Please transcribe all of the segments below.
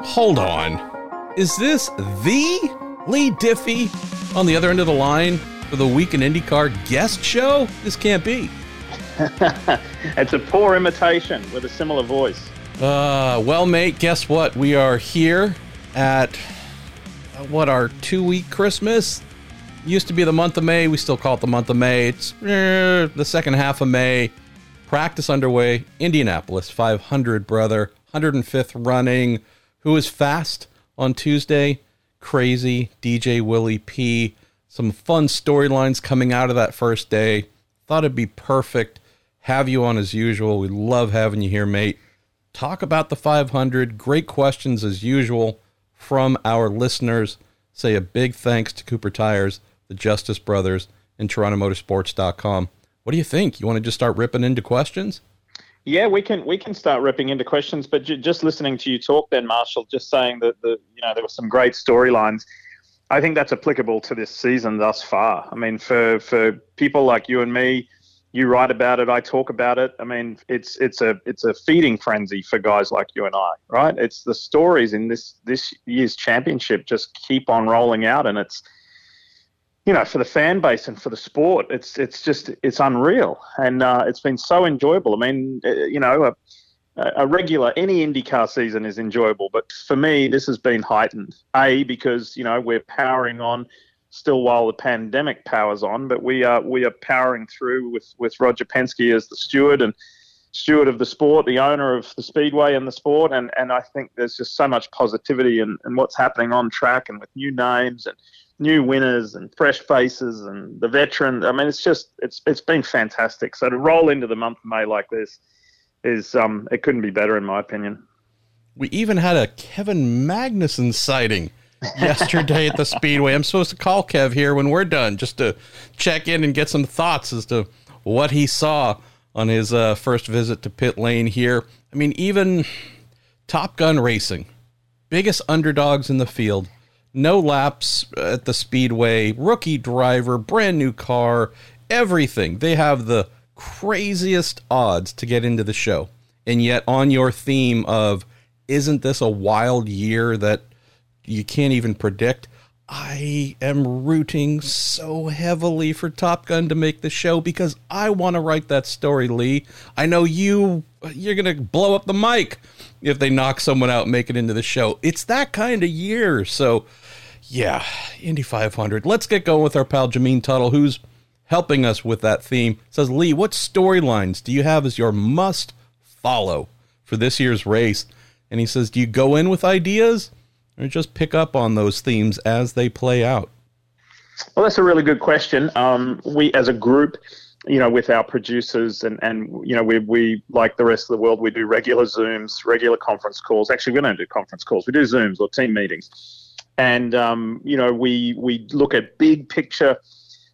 Hold on. Is this the Leigh Diffey on the other end of the line for the Week in IndyCar guest show? This can't be. it's a poor imitation with a similar voice. Uh, well, mate, guess what? We are here at uh, what our two week Christmas used to be the month of May. We still call it the month of May. It's eh, the second half of May. Practice underway. Indianapolis 500, brother. 105th running. Who is fast on Tuesday? Crazy. DJ Willie P. Some fun storylines coming out of that first day. Thought it'd be perfect. Have you on as usual. We love having you here, mate. Talk about the 500. Great questions as usual from our listeners. Say a big thanks to Cooper Tires, the Justice Brothers, and TorontoMotorsports.com. What do you think? You want to just start ripping into questions? Yeah, we can we can start ripping into questions, but j- just listening to you talk, then Marshall, just saying that the you know there were some great storylines. I think that's applicable to this season thus far. I mean, for for people like you and me, you write about it, I talk about it. I mean, it's it's a it's a feeding frenzy for guys like you and I, right? It's the stories in this this year's championship just keep on rolling out, and it's you know, for the fan base and for the sport, it's it's just it's unreal, and uh, it's been so enjoyable. I mean, uh, you know, a, a, regular any IndyCar season is enjoyable, but for me, this has been heightened. A because you know we're powering on still while the pandemic powers on, but we are we are powering through with with Roger Penske as the steward and steward of the sport, the owner of the speedway and the sport, and and I think there's just so much positivity and and what's happening on track and with new names and new winners and fresh faces and the veteran. I mean, it's just it's it's been fantastic. So to roll into the month of May like this is um it couldn't be better in my opinion. We even had a Kevin Magnussen sighting yesterday at the Speedway. I'm supposed to call Kev here when we're done just to check in and get some thoughts as to what he saw on his uh, first visit to pit lane here. I mean, even Top Gun Racing, biggest underdogs in the field, no laps at the speedway, rookie driver, brand new car, everything. They have the craziest odds to get into the show. And yet, on your theme of, isn't this a wild year that you can't even predict? I am rooting so heavily for Top Gun to make the show because I want to write that story, Leigh. I know you you're going to blow up the mic if they knock someone out and make it into the show. It's that kind of year. So, yeah, Indy 500. Let's get going with our pal Jameen Tuttle, who's helping us with that theme. Says, Leigh, what storylines do you have as your must follow for this year's race? And he says, do you go in with ideas or just pick up on those themes as they play out? Well, that's a really good question. Um, we, as a group, you know, with our producers and, and you know, we, we, like the rest of the world, we do regular Zooms, regular conference calls. Actually, we don't do conference calls. We do Zooms or team meetings. And, um, you know, we, we look at big picture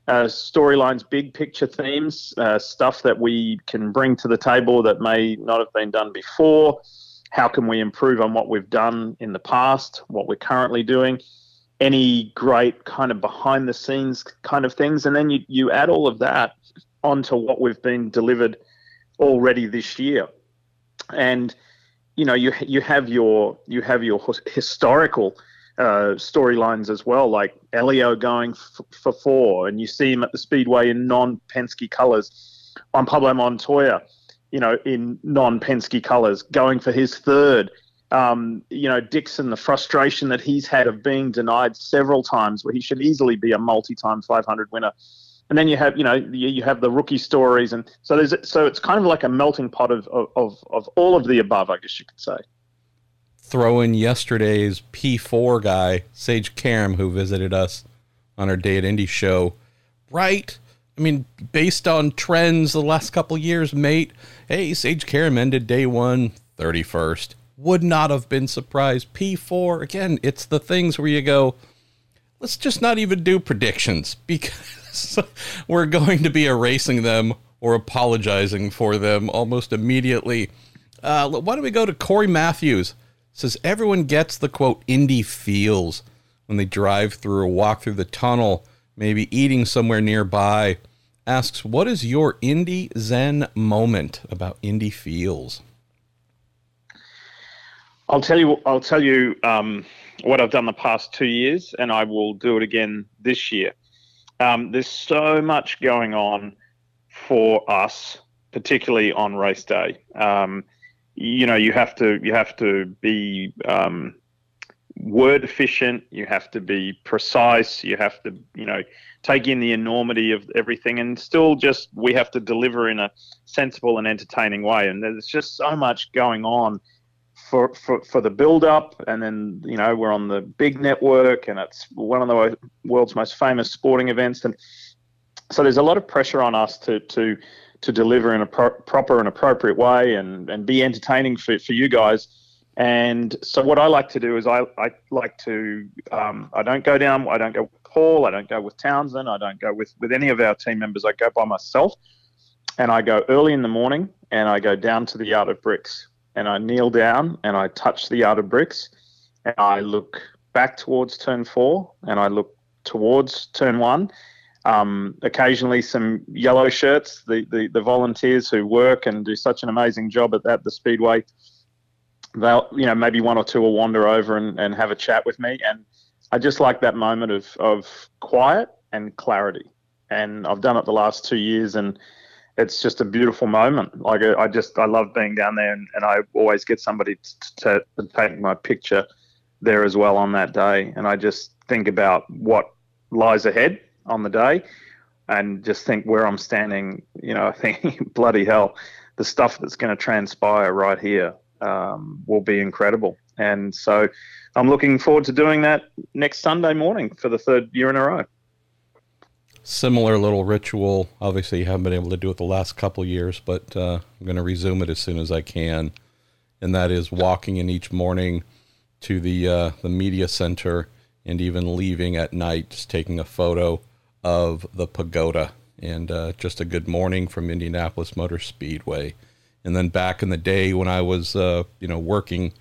uh, storylines, big picture themes, uh, stuff that we can bring to the table that may not have been done before. How can we improve on what we've done in the past, what we're currently doing? Any great kind of behind the scenes kind of things. And then you, you add all of that onto what we've been delivered already this year. And you know, you you have your you have your historical uh, storylines as well, like Helio going f- for four, and you see him at the speedway in non-Penske colors. Juan Pablo Montoya, you know, in non-Penske colors, going for his third. Um, you know, Dixon, the frustration that he's had of being denied several times, where he should easily be a multi-time 500 winner and then you have you know you, you have the rookie stories, and so there's so it's kind of like a melting pot of of of all of the above, I guess you could say. Throw in yesterday's P4 guy, Sage Karam, who visited us on our Day at Indy show. Right? I mean, based on trends the last couple years, mate, hey, Sage Karam ended day one 31st. Would not have been surprised. P4, again, it's the things where you go, let's just not even do predictions because we're going to be erasing them or apologizing for them almost immediately. Uh, why don't we go to Corey Matthews? Says everyone gets the quote Indy feels when they drive through or walk through the tunnel, maybe eating somewhere nearby. Asks, what is your Indy Zen moment about Indy feels? I'll tell you. I'll tell you um, what I've done the past two years, and I will do it again this year. Um, there's so much going on for us, particularly on race day. Um, you know, you have to you have to be um, word efficient. You have to be precise. You have to you know take in the enormity of everything, and still just we have to deliver in a sensible and entertaining way. And there's just so much going on for, for, for the build up and then you know we're on the big network and it's one of the world's most famous sporting events and so there's a lot of pressure on us to to to deliver in a pro- proper and appropriate way and and be entertaining for, for you guys and so what I like to do is I, I like to um, I don't go down I don't go with Paul I don't go with Townsend I don't go with with any of our team members I go by myself and I go early in the morning and I go down to the yard of bricks and I kneel down and I touch the yard of bricks and I look back towards turn four and I look towards turn one. Um, occasionally, some yellow shirts, the, the, the volunteers who work and do such an amazing job at that, the Speedway, they'll, you know, maybe one or two will wander over and, and have a chat with me. And I just like that moment of, of quiet and clarity. And I've done it the last two years and it's just a beautiful moment. Like I just I love being down there, and, and I always get somebody to, to, take my picture there as well on that day. And I just think about what lies ahead on the day, and just think where I'm standing. You know, I think bloody hell, the stuff that's going to transpire right here um, will be incredible. And so I'm looking forward to doing that next Sunday morning for the third year in a row similar little ritual. Obviously, you haven't been able to do it the last couple years, but uh, I'm going to resume it as soon as I can. And that is walking in each morning to the uh, the media center and even leaving at night, just taking a photo of the pagoda and uh, just a good morning from Indianapolis Motor Speedway. And then back in the day when I was, uh, you know, working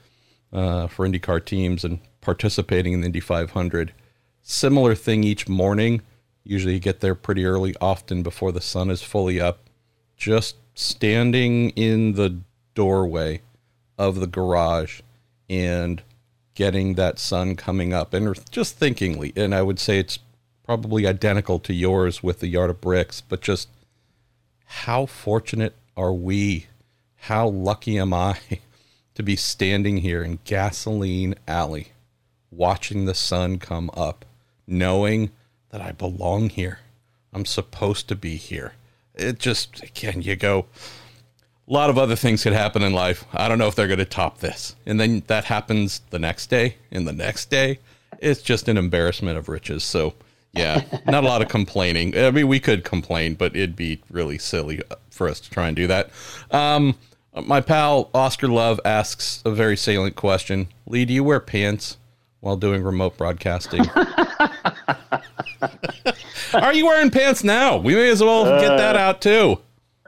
uh, for IndyCar teams and participating in the Indy 500, similar thing each morning Usually you get there pretty early, often before the sun is fully up. Just standing in the doorway of the garage and getting that sun coming up and just thinkingly and i would say it's probably identical to yours with the yard of bricks but just how fortunate are we how lucky am i to be standing here in gasoline alley watching the sun come up knowing that I belong here. I'm supposed to be here. It just, again, you go, a lot of other things could happen in life. I don't know if they're going to top this. And then that happens the next day and the next day. It's just an embarrassment of riches. So, yeah, not a lot of complaining. I mean, we could complain, but it'd be really silly for us to try and do that. Um, my pal Oscar Love asks a very salient question Leigh, do you wear pants while doing remote broadcasting? Are you wearing pants now? We may as well uh, get that out too.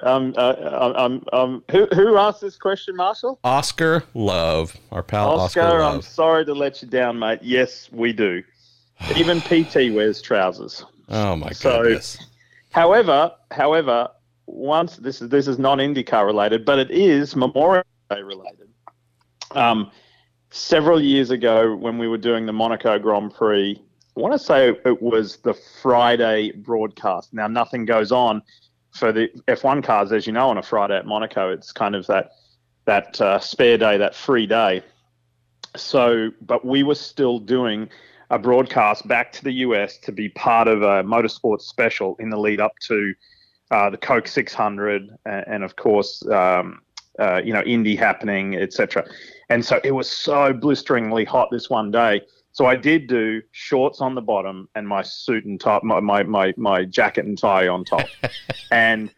Um, uh, um, um, who, who asked this question, Marshall? Oscar Love, our pal Oscar, Oscar Love. I'm sorry to let you down, mate. Yes, we do. Even PT wears trousers. Oh my so, goodness. However, however, once this is this is not IndyCar related, but it is Memorial Day related. Um, several years ago, when we were doing the Monaco Grand Prix, I want to say it was the Friday broadcast. Now, nothing goes on for the F1 cars, as you know, on a Friday at Monaco. It's kind of that that uh, spare day, that free day. So, but we were still doing a broadcast back to the US to be part of a motorsports special in the lead up to uh, the Coke 600, and, and of course, um, uh, you know, Indy happening, etc. And so it was so blisteringly hot this one day. So I did do shorts on the bottom and my suit and top, my my my, my jacket and tie on top, and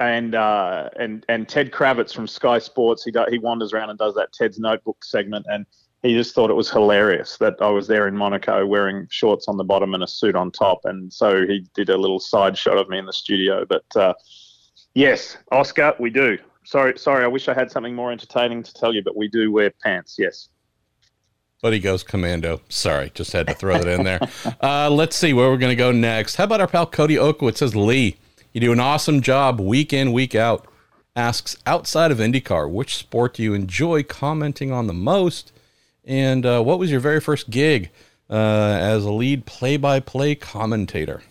and uh, and and Ted Kravitz from Sky Sports, he do, he wanders around and does that Ted's Notebook segment, and he just thought it was hilarious that I was there in Monaco wearing shorts on the bottom and a suit on top, and so he did a little side shot of me in the studio. But uh, yes, Oscar, we do. Sorry, sorry, I wish I had something more entertaining to tell you, but we do wear pants. Yes. But he goes commando. Sorry, just had to throw that in there. Uh, let's see where we're going to go next. How about our pal Cody Oakwood says, Leigh, you do an awesome job week in, week out. asks outside of IndyCar, which sport do you enjoy commenting on the most? And uh, what was your very first gig uh, as a lead play by play commentator?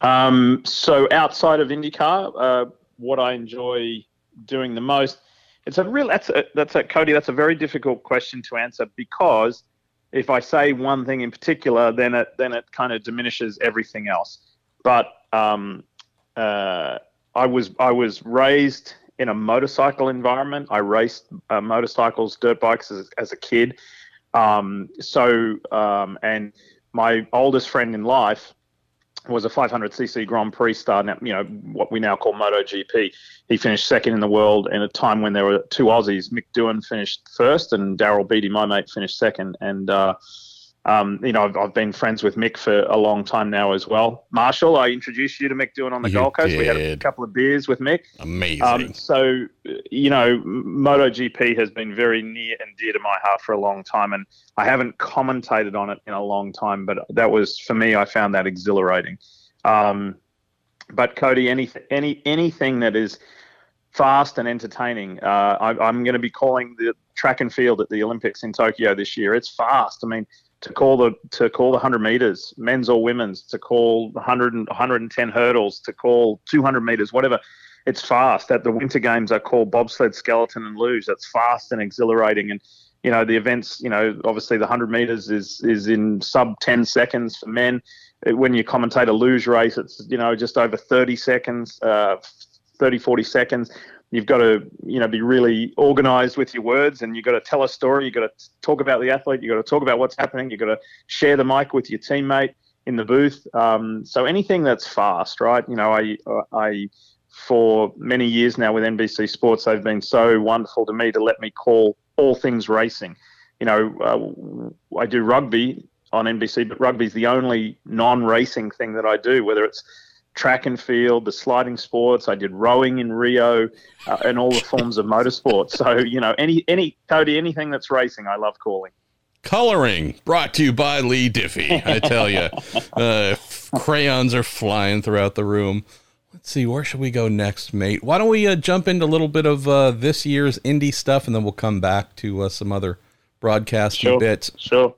Um, so, outside of IndyCar, uh, what I enjoy doing the most, it's a real, that's a, that's a, Cody, that's a very difficult question to answer because if I say one thing in particular, then it, then it kind of diminishes everything else. But um, uh, I was I was raised in a motorcycle environment. I raced uh, motorcycles, dirt bikes as, as a kid. Um, so um, and my oldest friend in life was a 500cc Grand Prix star. Now, you know what we now call MotoGP. He finished second in the world in a time when there were two Aussies. Mick Doohan finished first, and Daryl Beattie, my mate, finished second. And uh, um, you know, I've, I've, been friends with Mick for a long time now as well. Marshall, I introduced you to Mick Doohan on the you Gold Coast. Did. We had a couple of beers with Mick. Amazing. Um, so, you know, MotoGP has been very near and dear to my heart for a long time, and I haven't commentated on it in a long time, but that was for me. I found that exhilarating. Um, but Cody, any any anything that is fast and entertaining. Uh, I, I'm going to be calling the track and field at the Olympics in Tokyo this year. It's fast. I mean, to call the to call the 100 meters, men's or women's, to call 100 and 110 hurdles, to call 200 meters, whatever. It's fast. At the Winter Games, are called bobsled, skeleton, and luge. That's fast and exhilarating. And you know the events. You know, obviously the 100 meters is is in sub 10 seconds for men. When you commentate a luge race, it's you know just over 30 seconds, uh, 30 40 seconds you've got to you know be really organized with your words and you've got to tell a story. You've got to talk about the athlete. You've got to talk about what's happening. You've got to share the mic with your teammate in the booth. Um, so anything that's fast right? You know i i for many years now with nbc sports they've been so wonderful to me to let me call all things racing. You know uh, i do rugby on nbc but rugby's the only non-racing thing that i do whether it's track and field, the sliding sports. I did rowing in Rio, uh, and all the forms of motorsport. So you know, any any Cody, anything that's racing, I love calling. Coloring brought to you by Leigh Diffey. I tell you, uh, crayons are flying throughout the room. Let's see, where should we go next, mate? Why don't we uh, jump into a little bit of uh, this year's Indy stuff, and then we'll come back to uh, some other broadcasting sure, bits. Sure.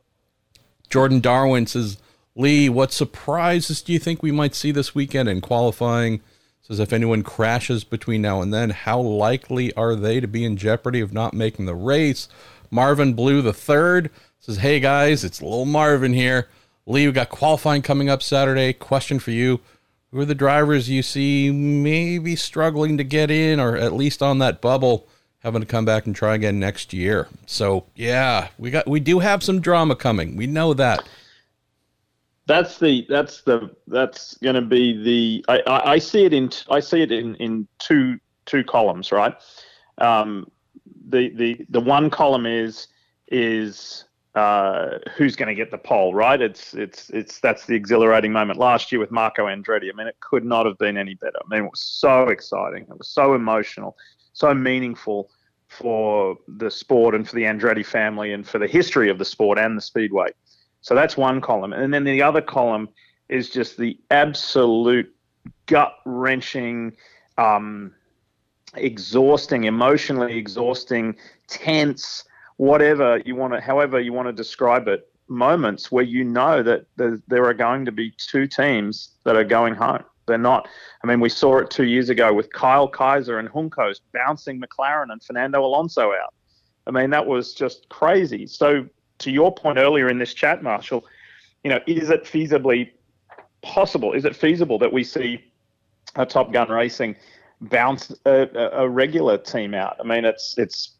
Jordan Darwin says Leigh, what surprises do you think we might see this weekend in qualifying? Says if anyone crashes between now and then, how likely are they to be in jeopardy of not making the race? Marvin Blue the third says, Hey guys, it's little Marvin here. Leigh, we got qualifying coming up Saturday. Question for you. Who are the drivers you see maybe struggling to get in or at least on that bubble, having to come back and try again next year? So yeah, we got we do have some drama coming. We know that that's the that's the that's going to be the I, I, I, see it in I see it in in two two columns right? Um, the the the one column is is uh, who's going to get the pole right? It's it's it's that's the exhilarating moment. Last year with Marco Andretti I mean it could not have been any better. I mean it was so exciting. It was so emotional so meaningful for the sport and for the Andretti family and for the history of the sport and the speedway so that's one column. And then the other column is just the absolute gut wrenching, um, exhausting, emotionally exhausting, tense, whatever you want to, however you want to describe it, moments where you know that there, there are going to be two teams that are going home. They're not. I mean, we saw it two years ago with Kyle Kaiser and Juncos bouncing McLaren and Fernando Alonso out. I mean, that was just crazy. So to your point earlier in this chat, Marshall, you know, is it feasibly possible? Is it feasible that we see a Top Gun Racing bounce a, a regular team out? I mean, it's it's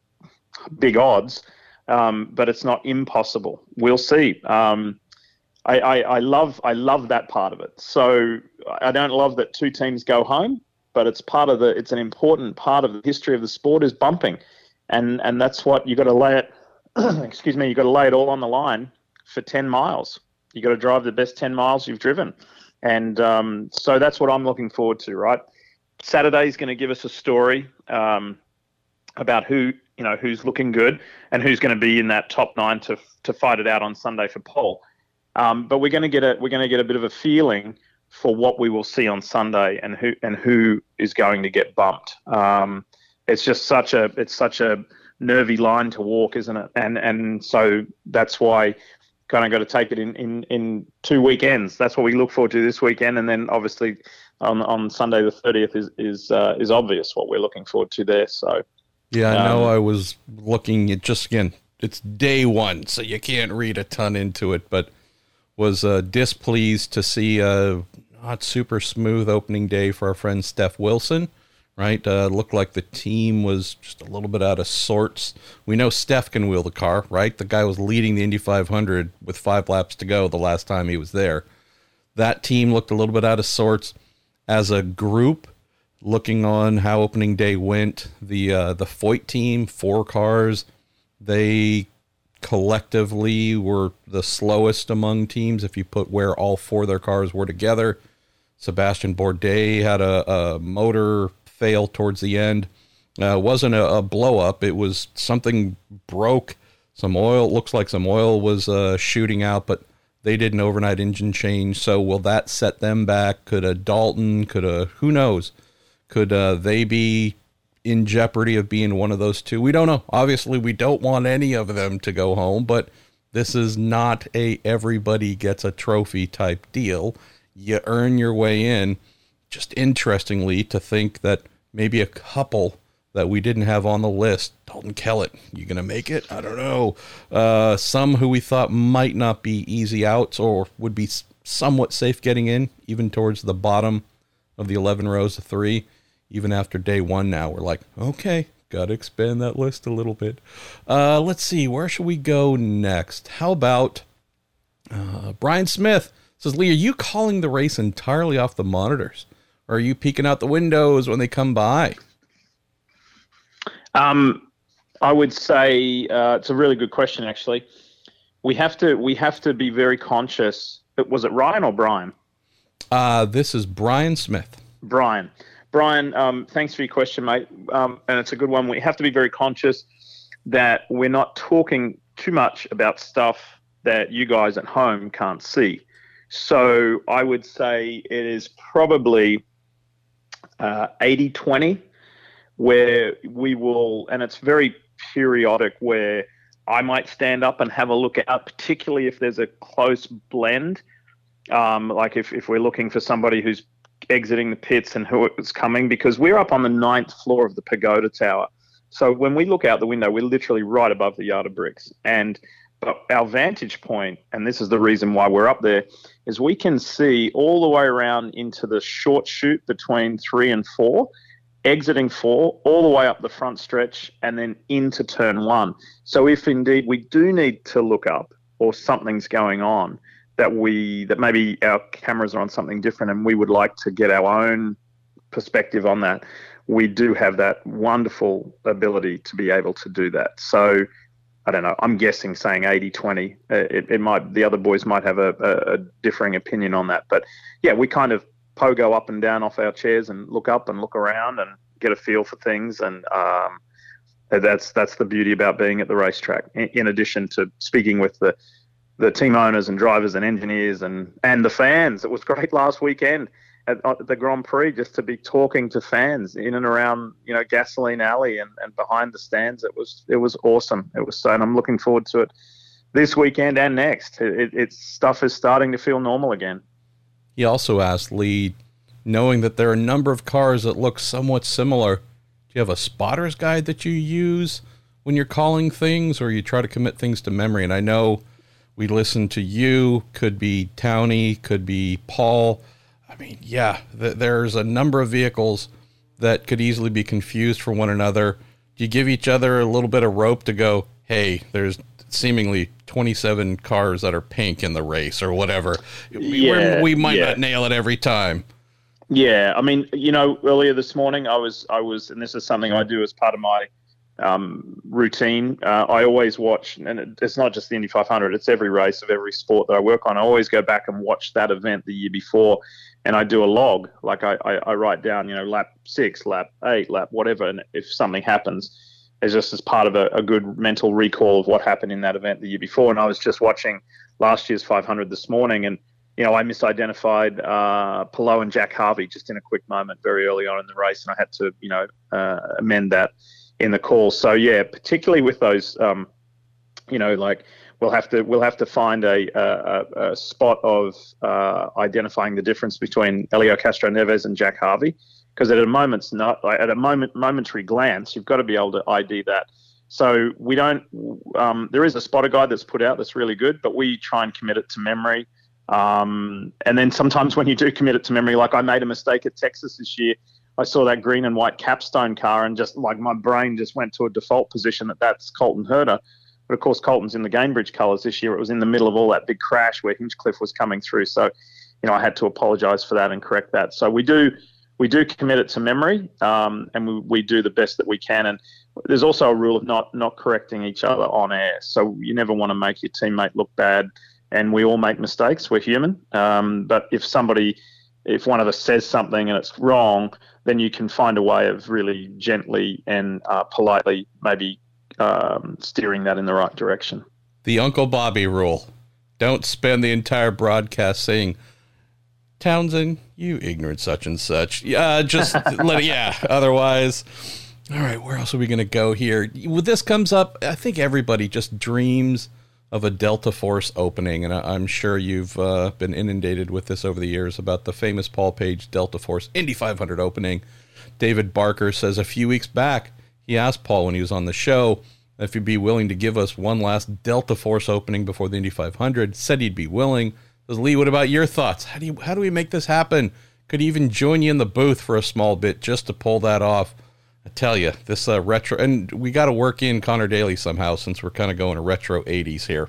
big odds, um, but it's not impossible. We'll see. Um, I, I, I love I love that part of it. So I don't love that two teams go home, but it's part of the it's an important part of the history of the sport is bumping, and and that's what you got to lay it excuse me, you've got to lay it all on the line for 10 miles. You've got to drive the best 10 miles you've driven. And um, so that's what I'm looking forward to, right? Saturday is going to give us a story um, about who, you know, who's looking good and who's going to be in that top nine to, to fight it out on Sunday for pole. Um, but we're going to get a we're going to get a bit of a feeling for what we will see on Sunday and who and who is going to get bumped. Um, it's just such a it's such a nervy line to walk, isn't it? And and so that's why kind of got to take it in, in, in two weekends. That's what we look forward to this weekend, and then obviously on on Sunday the thirtieth is is uh, is obvious what we're looking forward to there. So yeah, I know. Um, I was looking at just again. It's day one, so you can't read a ton into it, but was uh, displeased to see a not super smooth opening day for our friend Steph Wilson right? Uh, looked like the team was just a little bit out of sorts. We know Steph can wheel the car, right? The guy was leading the Indy 500 with five laps to go the last time he was there. That team looked a little bit out of sorts as a group. Looking on how opening day went, the uh, the Foyt team, four cars, they collectively were the slowest among teams. If you put where all four of their cars were together, Sébastien Bourdais had a, a motor fail towards the end. Uh, wasn't a, a, blow up. It was something broke. Some oil looks like some oil was uh, shooting out, but they did an overnight engine change. So will that set them back? Could a Dalton? Could a who knows? Could uh, they be in jeopardy of being one of those two? We don't know. Obviously, we don't want any of them to go home, but this is not a everybody gets a trophy type deal. You earn your way in just interestingly to think that maybe a couple that we didn't have on the list. Dalton Kellett, you gonna make it? I don't know. Uh, some who we thought might not be easy outs or would be somewhat safe getting in, even towards the bottom of the eleven rows of three. Even after day one, now we're like, okay, got to expand that list a little bit. Uh, let's see, where should we go next? How about uh, Brian Smith says, Leigh, are you calling the race entirely off the monitors? Or are you peeking out the windows when they come by? Um, I would say uh, it's a really good question. Actually, we have to we have to be very conscious. Was it Ryan or Brian? Uh, this is Brian Smith. Brian, Brian, um, thanks for your question, mate. Um, and it's a good one. We have to be very conscious that we're not talking too much about stuff that you guys at home can't see. So I would say it is probably uh, 80 20, where we will, and it's very periodic, where I might stand up and have a look out, particularly if there's a close blend. Um, like if, if we're looking for somebody who's exiting the pits and who is coming, because we're up on the ninth floor of the Pagoda Tower. So when we look out the window, we're literally right above the yard of bricks. And but our vantage point, and this is the reason why we're up there, is we can see all the way around into the short chute between three and four, exiting four, all the way up the front stretch, and then into turn one. So if indeed we do need to look up or something's going on, that we that maybe our cameras are on something different and we would like to get our own perspective on that, we do have that wonderful ability to be able to do that. So I don't know. I'm guessing saying 80 20. Uh, it, it might, the other boys might have a, a, differing opinion on that. But yeah, we kind of pogo up and down off our chairs and look up and look around and get a feel for things. And um, that's that's the beauty about being at the racetrack. In, in addition to speaking with the the team owners and drivers and engineers and and the fans, it was great last weekend at, at, the Grand Prix just to be talking to fans in and around you know Gasoline Alley and, and behind the stands. It was it was awesome. It was so, and I'm looking forward to it this weekend and next. It, it, it's stuff is starting to feel normal again. He also asked Leigh, knowing that there are a number of cars that look somewhat similar. Do you have a spotter's guide that you use when you're calling things, or you try to commit things to memory? And I know we listen to you. Could be Townie, could be Paul I mean, yeah, th- there's a number of vehicles that could easily be confused for one another. You give each other a little bit of rope to go, hey, there's seemingly 27 cars that are pink in the race or whatever? Yeah, we might yeah. not nail it every time. Yeah, I mean, you know, earlier this morning I was, I was, and this is something I do as part of my um, routine. Uh, I always watch, and it, it's not just the Indy 500; it's every race of every sport that I work on. I always go back and watch that event the year before, and I do a log. Like I, I, I write down, you know, lap six, lap eight, lap whatever, and if something happens, it's just as part of a, a good mental recall of what happened in that event the year before. And I was just watching last year's 500 this morning, and you know, I misidentified uh, Palou and Jack Harvey just in a quick moment very early on in the race, and I had to, you know, uh, amend that in the call. So yeah, particularly with those, um, you know, like we'll have to we'll have to find a, a, a spot of uh, identifying the difference between Helio Castroneves and Jack Harvey, because at a moment's not at a moment momentary glance, you've got to be able to ID that. So we don't. Um, there is a spotter guide that's put out that's really good, but we try and commit it to memory. Um, and then sometimes when you do commit it to memory, like I made a mistake at Texas this year, I saw that green and white capstone car and just like my brain just went to a default position that that's Colton Herta. But of course, Colton's in the Gainbridge colours this year. It was in the middle of all that big crash where Hinchcliffe was coming through. So, you know, I had to apologise for that and correct that. So we do we do commit it to memory, um, and we, we do the best that we can. And there's also a rule of not not correcting each other on air. So you never want to make your teammate look bad and we all make mistakes. We're human. Um, but if somebody, if one of us says something and it's wrong, then you can find a way of really gently and uh, politely maybe um, steering that in the right direction. The Uncle Bobby rule. Don't spend the entire broadcast saying, Townsend, you ignorant such and such. Yeah, just let it, yeah. Otherwise, all right, where else are we going to go here? When this comes up, I think everybody just dreams of a Delta Force opening, and I'm sure you've uh, been inundated with this over the years about the famous Paul Page Delta Force Indy 500 opening. David Barker says a few weeks back he asked Paul when he was on the show if he'd be willing to give us one last Delta Force opening before the Indy 500. Said he'd be willing. Says Leigh, what about your thoughts? How do you how do we make this happen? Could he even join you in the booth for a small bit just to pull that off. I tell you, this uh, retro, and we got to work in Connor Daly somehow since we're kind of going to retro '80s here.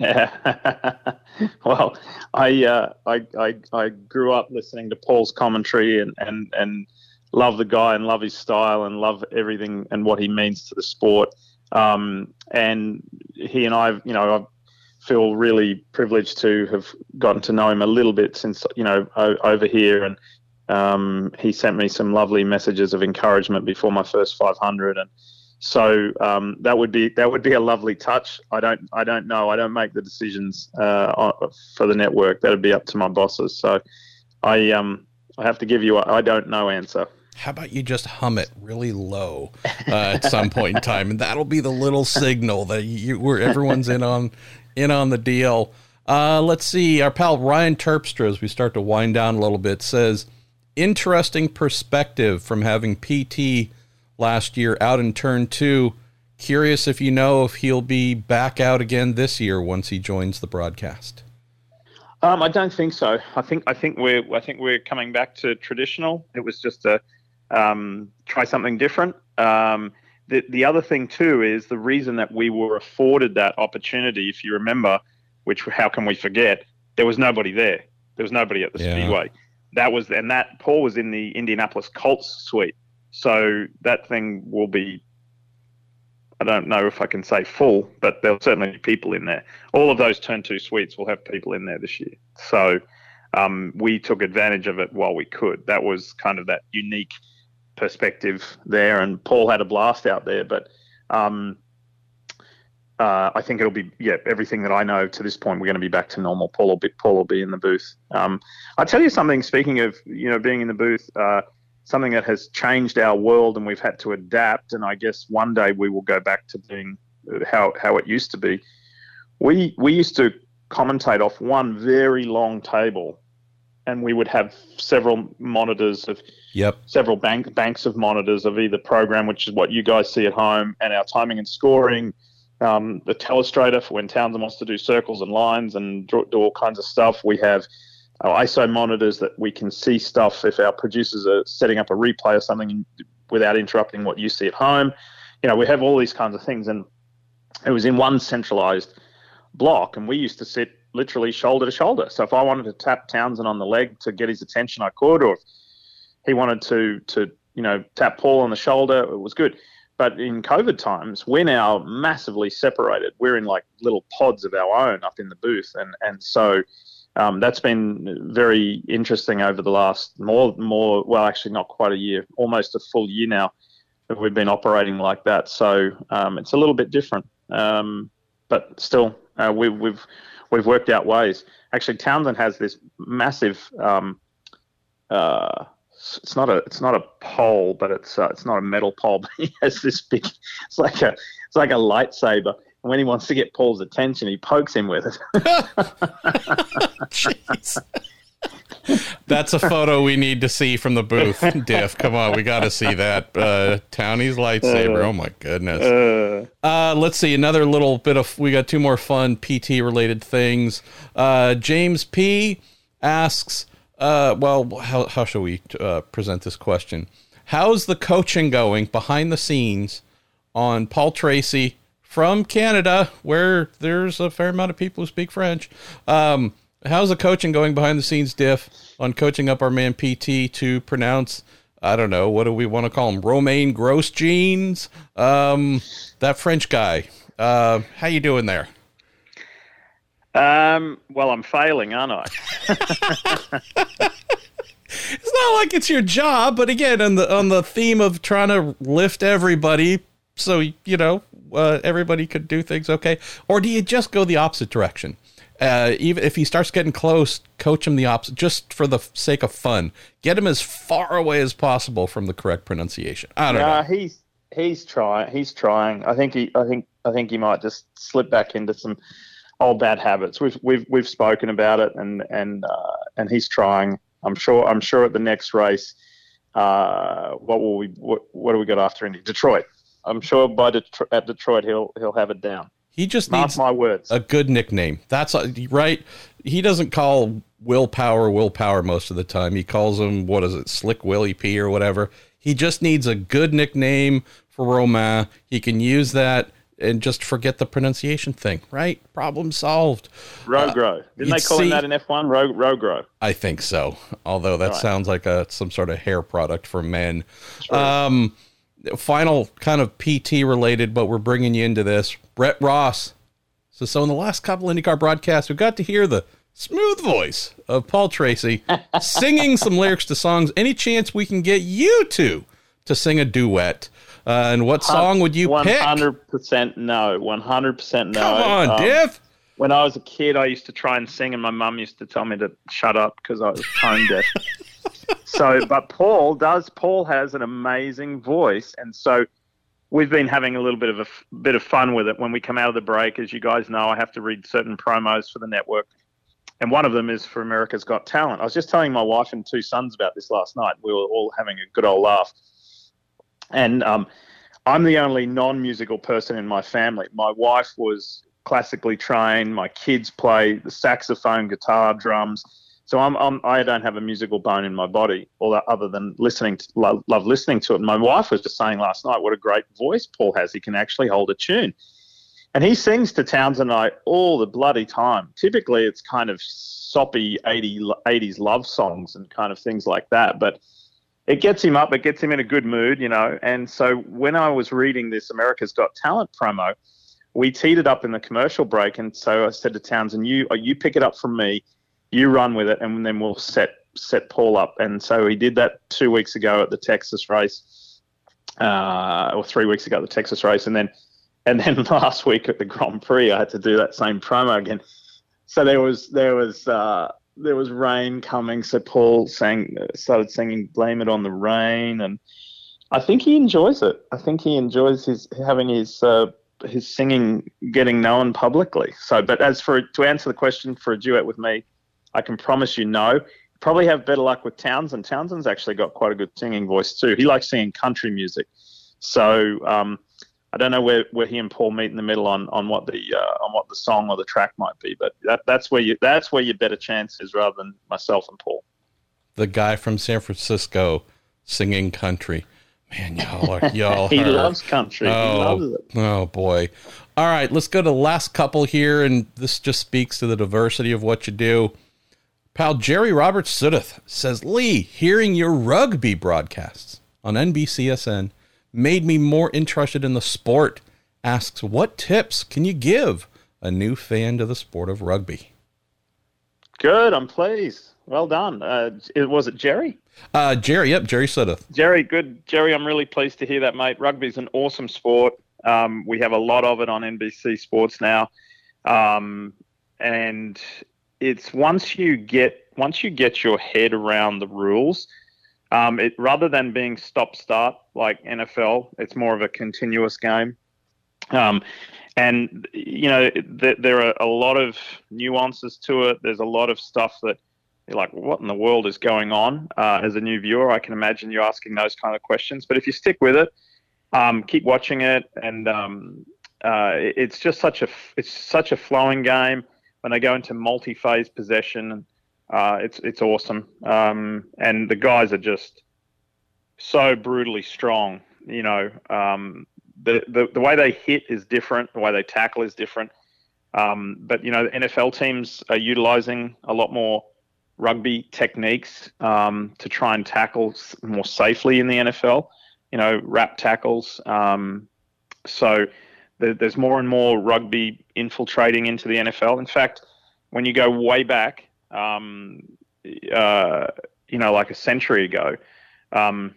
well, I, uh, I, I I grew up listening to Paul's commentary and and and love the guy and love his style and love everything and what he means to the sport. Um, and he and I, you know, I feel really privileged to have gotten to know him a little bit since you know over here and um, he sent me some lovely messages of encouragement before my first 500, and so um, that would be that would be a lovely touch. I don't I don't know. I don't make the decisions uh, for the network. That'd be up to my bosses. So I um I have to give you I don't know answer. How about you just hum it really low uh, at some point in time, and that'll be the little signal that you where everyone's in on in on the deal. Uh, let's see. Our pal Ryan Terpstra, as we start to wind down a little bit, says interesting perspective from having PT last year out in turn two. Curious if you know if he'll be back out again this year once he joins the broadcast. Um, I don't think so. I think I think we're I think we're coming back to traditional. It was just a um, try something different. Um, the the other thing too is the reason that we were afforded that opportunity. If you remember, which how can we forget? There was nobody there. There was nobody at the yeah. speedway that was and that Paul was in the Indianapolis Colts suite. So that thing will be I don't know if I can say full, but there'll certainly be people in there. All of those turn two suites will have people in there this year. So um, we took advantage of it while we could. That was kind of that unique perspective there. And Paul had a blast out there, but um, uh, I think it'll be yeah everything that I know to this point. We're going to be back to normal. Paul will be Paul will be in the booth. Um, I'll tell you something. Speaking of you know being in the booth, uh, something that has changed our world and we've had to adapt. And I guess one day we will go back to being how how it used to be. We we used to commentate off one very long table, and we would have several monitors of yep several bank banks of monitors of either program, which is what you guys see at home, and our timing and scoring um, the telestrator for when Townsend wants to do circles and lines and do, do all kinds of stuff. We have our ISO monitors that we can see stuff if our producers are setting up a replay or something without interrupting what you see at home. You know, we have all these kinds of things, and it was in one centralized block, and we used to sit literally shoulder to shoulder. So if I wanted to tap Townsend on the leg to get his attention, I could, or if he wanted to to you know tap Paul on the shoulder, it was good. But in COVID times, we're now massively separated. We're in like little pods of our own up in the booth, and and so um, that's been very interesting over the last more more well, actually not quite a year, almost a full year now that we've been operating like that. So um, it's a little bit different, um, but still uh, we, we've we've worked out ways. Actually, Townsend has this massive. Um, uh, it's not a it's not a pole, but it's uh, it's not a metal pole. But he has this big. It's like a it's like a lightsaber. And when he wants to get Paul's attention, he pokes him with it. Jeez. That's a photo we need to see from the booth, Diff. Come on, we got to see that. Uh, Townie's lightsaber. Oh my goodness. Uh, Uh, let's see another little bit of. We got two more fun PT related things. Uh, James P asks, uh, well, how how shall we uh, present this question? How's the coaching going behind the scenes on Paul Tracy from Canada, where there's a fair amount of people who speak French? Um, how's the coaching going behind the scenes, Diff, on coaching up our man PT to pronounce? I don't know. What do we want to call him? Romaine Gross Jeans. Um, that French guy. Uh, how you doing there? Um, well, I'm failing, aren't I? It's not like it's your job, but again, on the on the theme of trying to lift everybody, so you know uh, everybody could do things okay, or do you just go the opposite direction? Uh, even if he starts getting close, coach him the opposite, just for the sake of fun. Get him as far away as possible from the correct pronunciation. I don't Nah, know. he's he's trying. He's trying. I think he. I think. I think he might just slip back into some old bad habits. We've we've we've spoken about it, and and uh, and he's trying. I'm sure. I'm sure at the next race, uh, what will we? What, what do we got after Indy? Detroit. I'm sure by Detro- at Detroit he'll he'll have it down. He just Mark needs my words. a good nickname. That's uh, right. He doesn't call Will Power willpower most of the time. He calls him what is it, Slick Willie P or whatever. He just needs a good nickname for Romain. He can use that and just forget the pronunciation thing. Right? Problem solved. Rogro. Didn't they call him see- that in F1? Ro- Rogro. I think so. Although that Right. sounds like a some sort of hair product for men. Um, final kind of PT related, but we're bringing you into this. Brett Ross. So, so in the last couple IndyCar broadcasts, we got to hear the smooth voice of Paul Tracy singing some lyrics to songs. Any chance we can get you two to sing a duet? Uh, and what song would you pick? 100% no. 100% no. Come on, Um, Diff. when I was a kid, I used to try and sing, and my mum used to tell me to shut up because I was tone deaf. so, but Paul does. Paul has an amazing voice, and so we've been having a little bit of a f- bit of fun with it. When we come out of the break, as you guys know, I have to read certain promos for the network, and one of them is for America's Got Talent. I was just telling my wife and two sons about this last night. We were all having a good old laugh, and um, I'm the only non-musical person in my family. My wife was classically trained. My kids play the saxophone, guitar, drums. So I'm, I'm I don't have a musical bone in my body, that other than listening to love, love listening to it. My wife was just saying last night what a great voice Paul has. He can actually hold a tune. And he sings to Townsend and I all the bloody time. Typically, it's kind of soppy 80, 80s love songs and kind of things like that. But it gets him up, it gets him in a good mood, you know. And so when I was reading this America's Got Talent promo, we teed it up in the commercial break. And so I said to Townsend, you, you pick it up from me, you run with it, and then we'll set set Paul up. And so he did that two weeks ago at the Texas race, uh, or three weeks ago at the Texas race. And then and then last week at the Grand Prix, I had to do that same promo again. So there was there was uh, there was rain coming. So Paul sang started singing "Blame It on the Rain," and I think he enjoys it. I think he enjoys his having his uh, his singing getting known publicly. So, but as for to answer the question for a duet with me, I can promise you no. Probably have better luck with Townsend. Townsend's actually got quite a good singing voice too. He likes singing country music. So um, I don't know where, where he and Paul meet in the middle on, on what the uh, on what the song or the track might be, but that, that's where you that's where your better chance is rather than myself and Paul. The guy from San Francisco singing country. Man, y'all are y'all He are- loves country. He loves Oh, it. oh boy. All right, let's go to the last couple here, and this just speaks to the diversity of what you do. Pal Jerry Roberts Sudeth says, Leigh, hearing your rugby broadcasts on NBCSN made me more interested in the sport. Asks, what tips can you give a new fan to the sport of rugby? Good. I'm pleased. Well done. Uh, it, was it Jerry? Uh, Jerry, yep, Jerry Sudeth. Jerry, good. Jerry, I'm really pleased to hear that, mate. Rugby's an awesome sport. Um, we have a lot of it on NBC Sports now. Um, and it's once you get once you get your head around the rules, um, it rather than being stop start like NFL, it's more of a continuous game. Um, and you know th- there are a lot of nuances to it. There's a lot of stuff that you're like, what in the world is going on? Uh, as a new viewer, I can imagine you asking those kind of questions. But if you stick with it, um, keep watching it, and um, uh, it's just such a it's such a flowing game. When they go into multi-phase possession, uh, it's it's awesome. Um, and the guys are just so brutally strong. You know, um, the, the the way they hit is different. The way they tackle is different. Um, but you know, the NFL teams are utilizing a lot more rugby techniques um, to try and tackle more safely in the NFL. You know, wrap tackles. Um, so there's more and more rugby infiltrating into the NFL. In fact, when you go way back, um, uh, you know, like a century ago, um,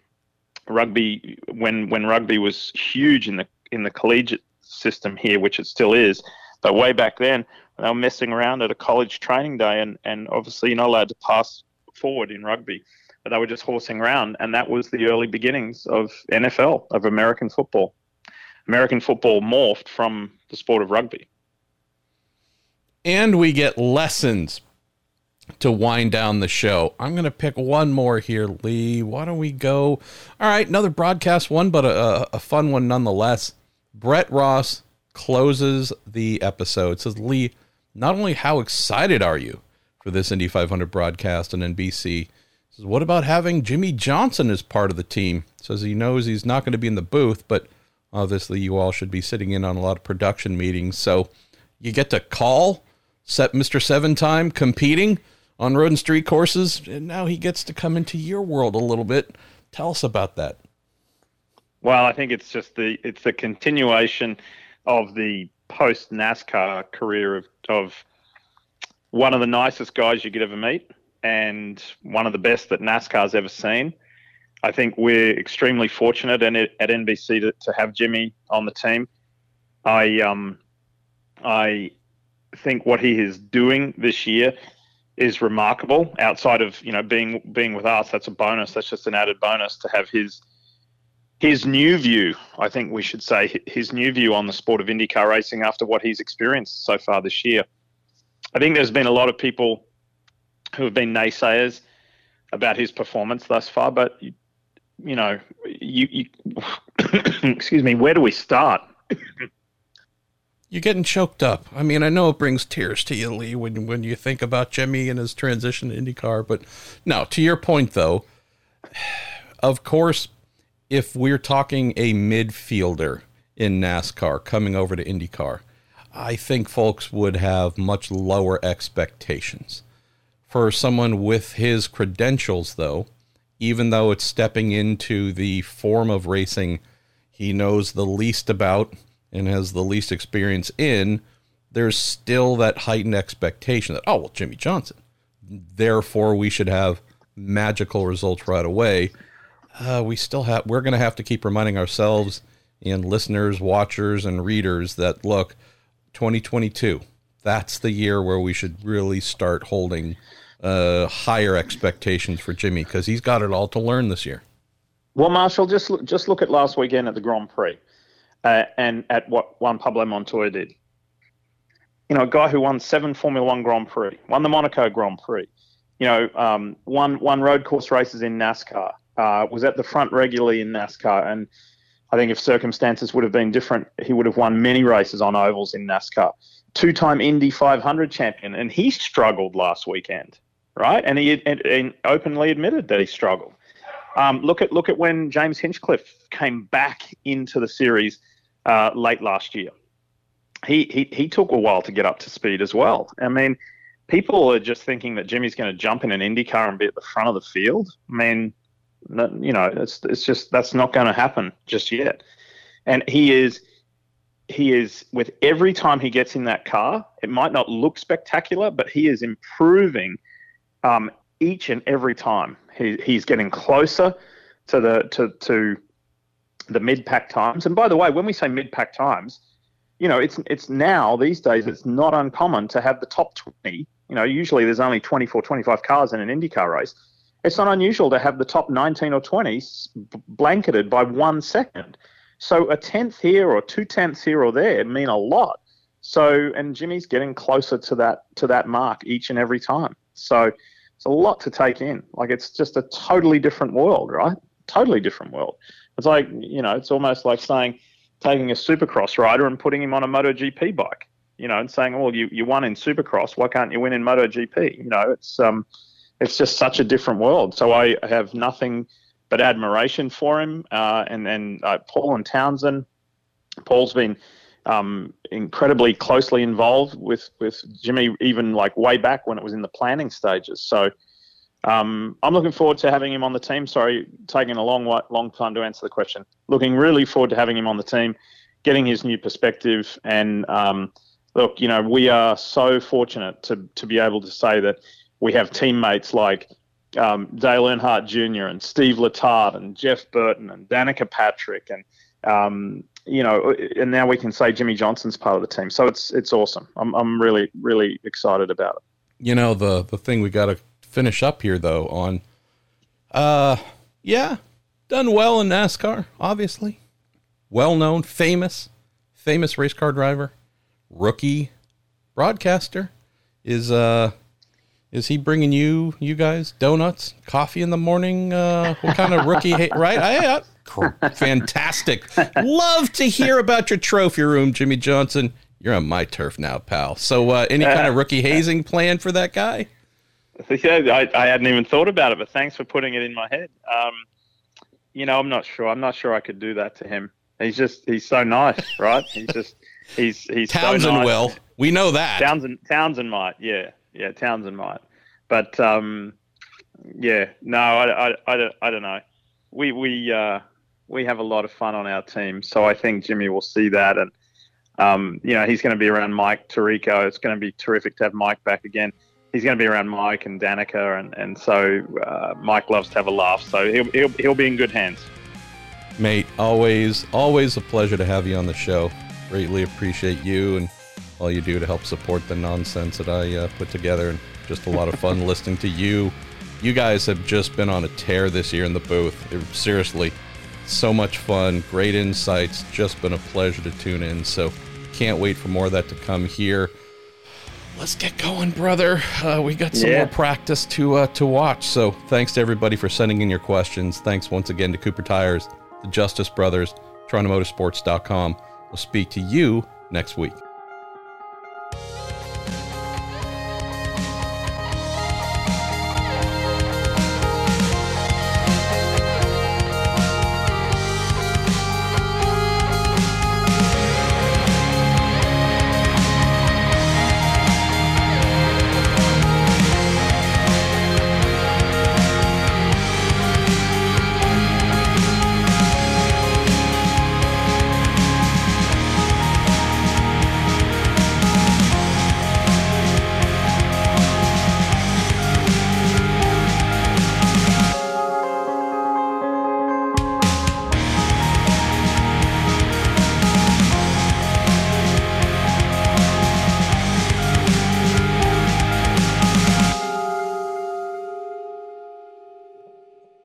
rugby when when rugby was huge in the in the collegiate system here, which it still is, but way back then they were messing around at a college training day, and and obviously you're not allowed to pass forward in rugby, but they were just horsing around, and that was the early beginnings of NFL of American football. American football morphed from the sport of rugby. And we get lessons to wind down the show. I'm going to pick one more here, Leigh. Why don't we go? All right, another broadcast one, but a, a fun one nonetheless. Brett Ross closes the episode. Says, Leigh, not only how excited are you for this Indy 500 broadcast on NBC, says, what about having Jimmie Johnson as part of the team? Says he knows he's not going to be in the booth, but obviously you all should be sitting in on a lot of production meetings. So you get to call set Mr. Seven Time competing on road and street courses, and now he gets to come into your world a little bit. Tell us about that. Well, I think it's just the it's the continuation of the post NASCAR career of of one of the nicest guys you could ever meet, and one of the best that NASCAR's ever seen. I think we're extremely fortunate and at NBC to, to have Jimmy on the team. I um I think what he is doing this year is remarkable. Outside of you know being being with us, that's a bonus. That's just an added bonus to have his his new view. I think we should say his new view on the sport of IndyCar racing after what he's experienced so far this year. I think there's been a lot of people who have been naysayers about his performance thus far, but you, you know, you, you excuse me, where do we start? You're getting choked up. I mean, I know it brings tears to you, Leigh, when when you think about Jimmy and his transition to IndyCar. But no, to your point though, of course, if we're talking a midfielder in NASCAR coming over to IndyCar, I think folks would have much lower expectations. For someone with his credentials, though, even though it's stepping into the form of racing he knows the least about and has the least experience in, there's still that heightened expectation that, oh, well, Jimmie Johnson. Therefore, we should have magical results right away. Uh, we still have, we're going to have to keep reminding ourselves and listeners, watchers, and readers that, look, 2022, that's the year where we should really start holding uh, higher expectations for Jimmy because he's got it all to learn this year. Well, Marshall, just look, just look at last weekend at the Grand Prix uh, and at what Juan Pablo Montoya did. You know, a guy who won seven Formula One Grand Prix, won the Monaco Grand Prix, you know, um, won, won road course races in NASCAR, uh, was at the front regularly in NASCAR. And I think if circumstances would have been different, he would have won many races on ovals in NASCAR. Two time Indy 500 champion, and he struggled last weekend, right? And he and, and openly admitted that he struggled. Um, look at look at when James Hinchcliffe came back into the series uh, late last year. He, he he took a while to get up to speed as well. I mean, people are just thinking that Jimmy's going to jump in an Indy car and be at the front of the field. I mean, you know, it's it's just that's not going to happen just yet. And he is he is with every time he gets in that car, it might not look spectacular, but he is improving um, each and every time. He, he's getting closer to the to to the mid pack times. And by the way, when we say mid pack times, you know, it's it's now these days it's not uncommon to have the top 20. You know, usually there's only 24, 25 cars in an IndyCar race. It's not unusual to have the top 19 or 20 blanketed by one second. So a tenth here or two tenths here or there mean a lot. So and Jimmy's getting closer to that to that mark each and every time. So it's a lot to take in. Like it's just a totally different world, right? Totally different world. It's like you know, it's almost like saying taking a Supercross rider and putting him on a MotoGP bike. You know, and saying, "Well, you, you won in Supercross. Why can't you win in MotoGP?" You know, it's um, it's just such a different world. So I have nothing but admiration for him. Uh, and and uh, Paul and Townsend. Paul's been um, incredibly closely involved with with Jimmy, even like way back when it was in the planning stages. So um, I'm looking forward to having him on the team. Sorry, taking a long long time to answer the question. Looking really forward to having him on the team, getting his new perspective, and um, look, you know, we are so fortunate to to be able to say that we have teammates like um, Dale Earnhardt Jr. and Steve Letarte and Jeff Burton and Danica Patrick and um, you know, and now we can say Jimmie Johnson's part of the team. So it's it's awesome. I'm I'm really really excited about it. You know, the the thing we got to finish up here though on, uh, yeah, done well in NASCAR, obviously, well known, famous, famous race car driver, rookie broadcaster, is uh is he bringing you, you guys, donuts, coffee in the morning? Uh, what kind of rookie, ha- right? I, I, fantastic. Love to hear about your trophy room, Jimmie Johnson. You're on my turf now, pal. So, uh, any kind of rookie hazing plan for that guy? Yeah, I, I, hadn't even thought about it, but thanks for putting it in my head. Um, you know, I'm not sure. I'm not sure I could do that to him. He's just, he's so nice, right? He's just, he's, he's Townsend so nice. will. We know that. Townsend, Townsend might, yeah yeah, Townsend might. But um, yeah, no, I, I, I, don't, I don't know. We we uh, we have a lot of fun on our team, so I think Jimmy will see that, and um, you know he's going to be around Mike Tirico. It's going to be terrific to have Mike back again. He's going to be around Mike and Danica, and and so uh, Mike loves to have a laugh, so he'll he'll he'll be in good hands. Mate, always always a pleasure to have you on the show. Greatly appreciate you and all you do to help support the nonsense that I uh, put together. And just a lot of fun listening to you. You guys have just been on a tear this year in the booth. It, seriously, so much fun, great insights. Just been a pleasure to tune in. So can't wait for more of that to come here. Let's get going, brother. Uh, we got some yeah. more practice to uh, to watch. So thanks to everybody for sending in your questions. Thanks once again to Cooper Tires, the Justice Brothers, TorontoMotorsports.com. We'll speak to you next week.